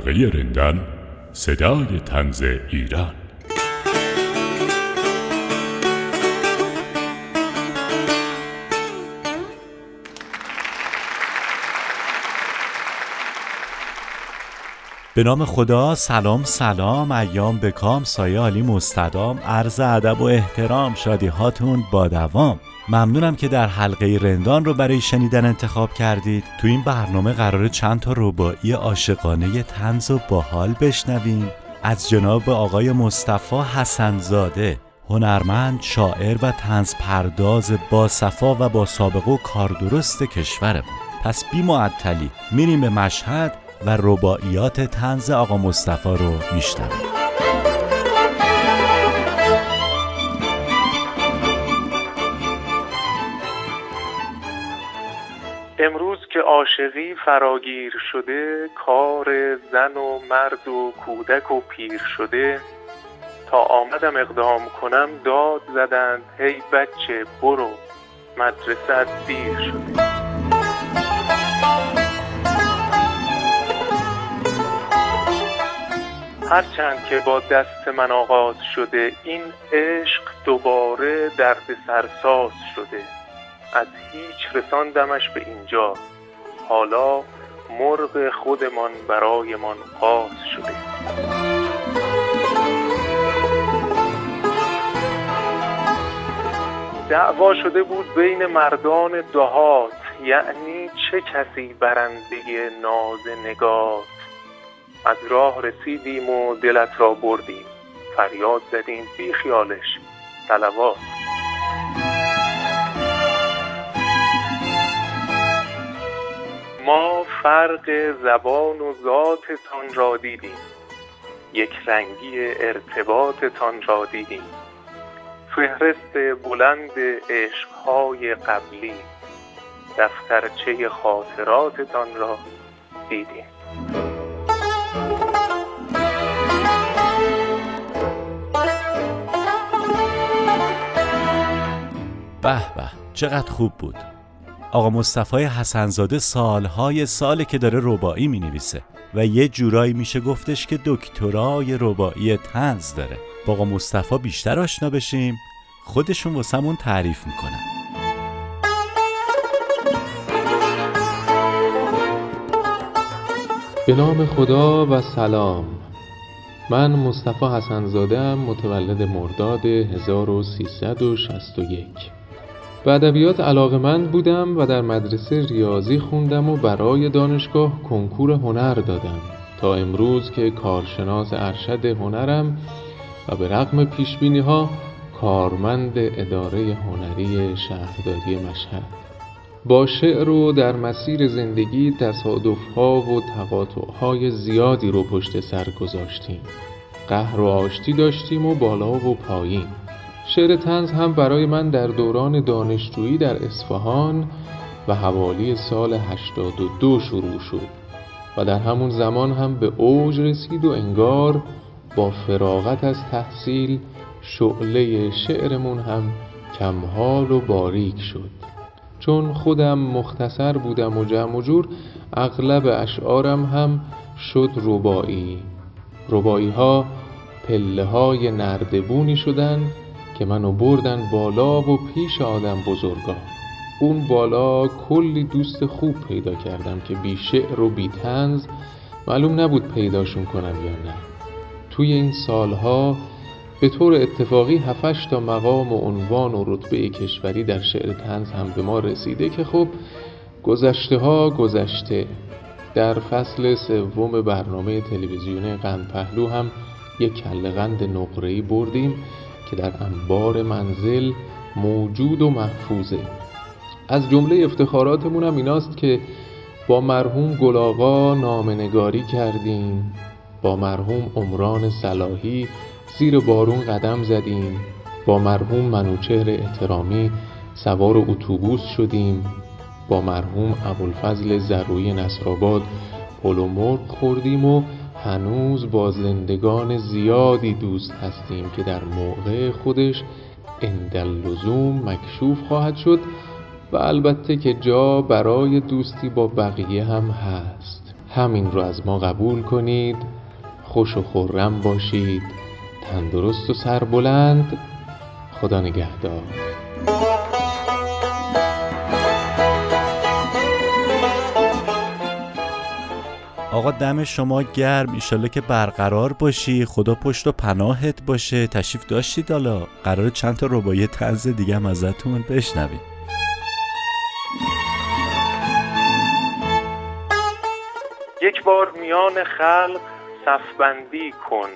حلقه رندان صدای تنز ایران به نام خدا سلام سلام ایام بکام سایه عالی مستدام عرض ادب و احترام شادی هاتون با دوام. ممنونم که در حلقه رندان رو برای شنیدن انتخاب کردید. تو این برنامه قرار چند تا ربایی عاشقانه تنز و باحال بشنویم. از جناب آقای مصطفی حسنزاده هنرمند، شاعر و تنز پرداز با صفا و با سابقه و کاردرست کشورمون. پس بی معطلی میریم به مشهد و رباعیات تنز آقا مصطفی رو میشنویم. امروز که عاشقی فراگیر شده کار زن و مرد و کودک و پیر شده. تا آمدم اقدام کنم داد زدند هی بچه برو. مدرسه دیر شده. هرچند که با دست من آغاز شده این عشق دوباره درد سرساز شده. از هیچ رساندمش به اینجا. حالا مرغ خودمان برایمان قاز شده. دعوا شده بود بین مردان دهات یعنی چه کسی برنده ناز نگات. از راه رسیدیم و دلت را بردیم. فریاد زدیم بی خیالش. سلوات ما فرق زبان و ذاتتان را دیدیم. یک رنگی ارتباطتان را دیدیم. فهرست بلند عشقهای قبلی دفترچه خاطراتتان را دیدیم. به به چقدر خوب بود. آقا مصطفی حسنزاده سالهای ساله که داره ربایی می نویسه و یه جورایی میشه گفتش که دکترای ربایی تنز داره. با آقا مصطفی بیشتر آشنا بشیم. خودشون واسمون تعریف می‌کنن. به نام خدا و سلام. من مصطفی حسنزاده متولد مرداد 1361 به ادبیات علاقمند بودم و در مدرسه ریاضی خوندم و برای دانشگاه کنکور هنر دادم. تا امروز که کارشناس ارشد هنرم و به رغم پیشبینی ها کارمند اداره هنری شهرداری مشهد. با شعر و در مسیر زندگی تصادف ها و تقاطع های زیادی رو پشت سر گذاشتیم. قهر و آشتی داشتیم و بالا و پایین. شعر تنز هم برای من در دوران دانشجویی در اصفهان و حوالی سال 82 شروع شد و در همون زمان هم به اوج رسید و انگار با فراغت از تحصیل شعله شعرمون هم کمحال و باریک شد. چون خودم مختصر بودم و جمع و جور اغلب اشعارم هم شد ربایی ربایی ها پله های نردبونی شدن که منو بردن بالا و پیش آدم بزرگا اون بالا کلی دوست خوب پیدا کردم که بی شعر و بی تنز معلوم نبود پیداشون کنم یا نه. توی این سالها به طور اتفاقی هفش تا مقام و عنوان و رتبه کشوری در شعر تنز هم به ما رسیده که خب گذشته ها گذشته. در فصل سوم برنامه تلویزیونی قند پهلو هم یک کله قند نقره‌ای بردیم که در انبار منزل موجود و محفوظه. از جمله افتخاراتمون هم ایناست که با مرحوم گلاغا نامنگاری کردیم با مرحوم عمران صلاحی زیر بارون قدم زدیم با مرحوم منوچهر احترامی سوار اتوبوس شدیم با مرحوم ابوالفضل زروی نصرآباد پلو مرغ خوردیم و هنوز با زندگان زیادی دوست هستیم که در موقع خودش اندلزوم مکشوف خواهد شد و البته که جا برای دوستی با بقیه هم هست. همین رو از ما قبول کنید. خوش و خورم باشید. تندرست و سربلند. خدا نگهدار. آقا دم شما گرم. ایشالله که برقرار باشی. خدا پشت و پناهت باشه. تشریف داشتید حالا. قرار چند تا ربایی تنز دیگه هم ازتون بشنویم. یک بار میان خلق صفبندی کن.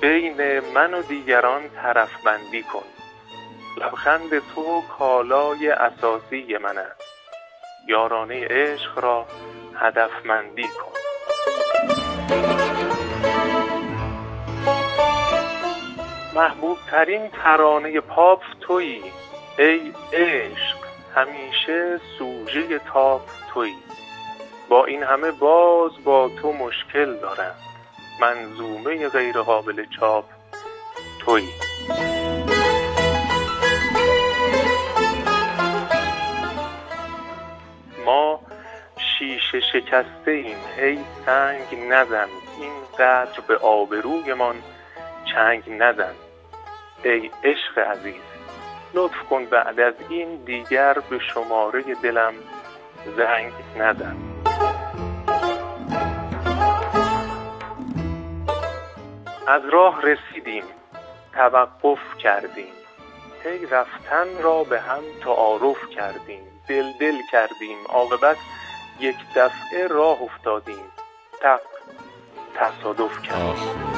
بین من و دیگران طرفبندی کن. لبخند تو کالای اساسی من است یارانه عشق را هدفمندی کن. محبوب ترین ترانه پاپ تویی. ای عشق همیشه سوژه تاپ تویی. با این همه باز با تو مشکل دارم. منظومه غیر قابل چاپ تویی. شیشه شکسته ایم. ای سنگ نزن. این قدر به آبرویمان چنگ نزن. ای عشق عزیز لطف کن بعد از این دیگر به شماره دلم زنگ نزن. از راه رسیدیم. توقف کردیم. پی رفتن را به هم تعارف کردیم. دل دل کردیم. عاقبت یک دفعه راه افتادیم. تق تصادف کردیم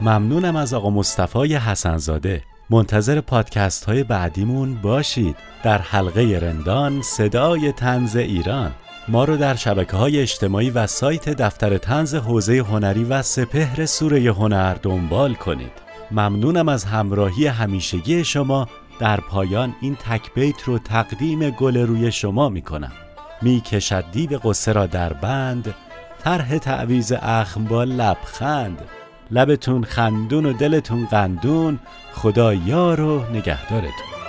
ممنونم از آقا مصطفی حسنزاده. منتظر پادکست های بعدیمون باشید. در حلقه رندان صدای تنز ایران. ما رو در شبکه های اجتماعی و سایت دفتر تنز حوزه هنری و سپهر سوره هنر دنبال کنید. ممنونم از همراهی همیشگی شما. در پایان این تک بیت رو تقدیم گل روی شما می کنم می کشد دیو قصه را در بند طرح تعویز اخم با لبخند. لبتون خندون و دلتون قندون خدا یار و نگهدارتون.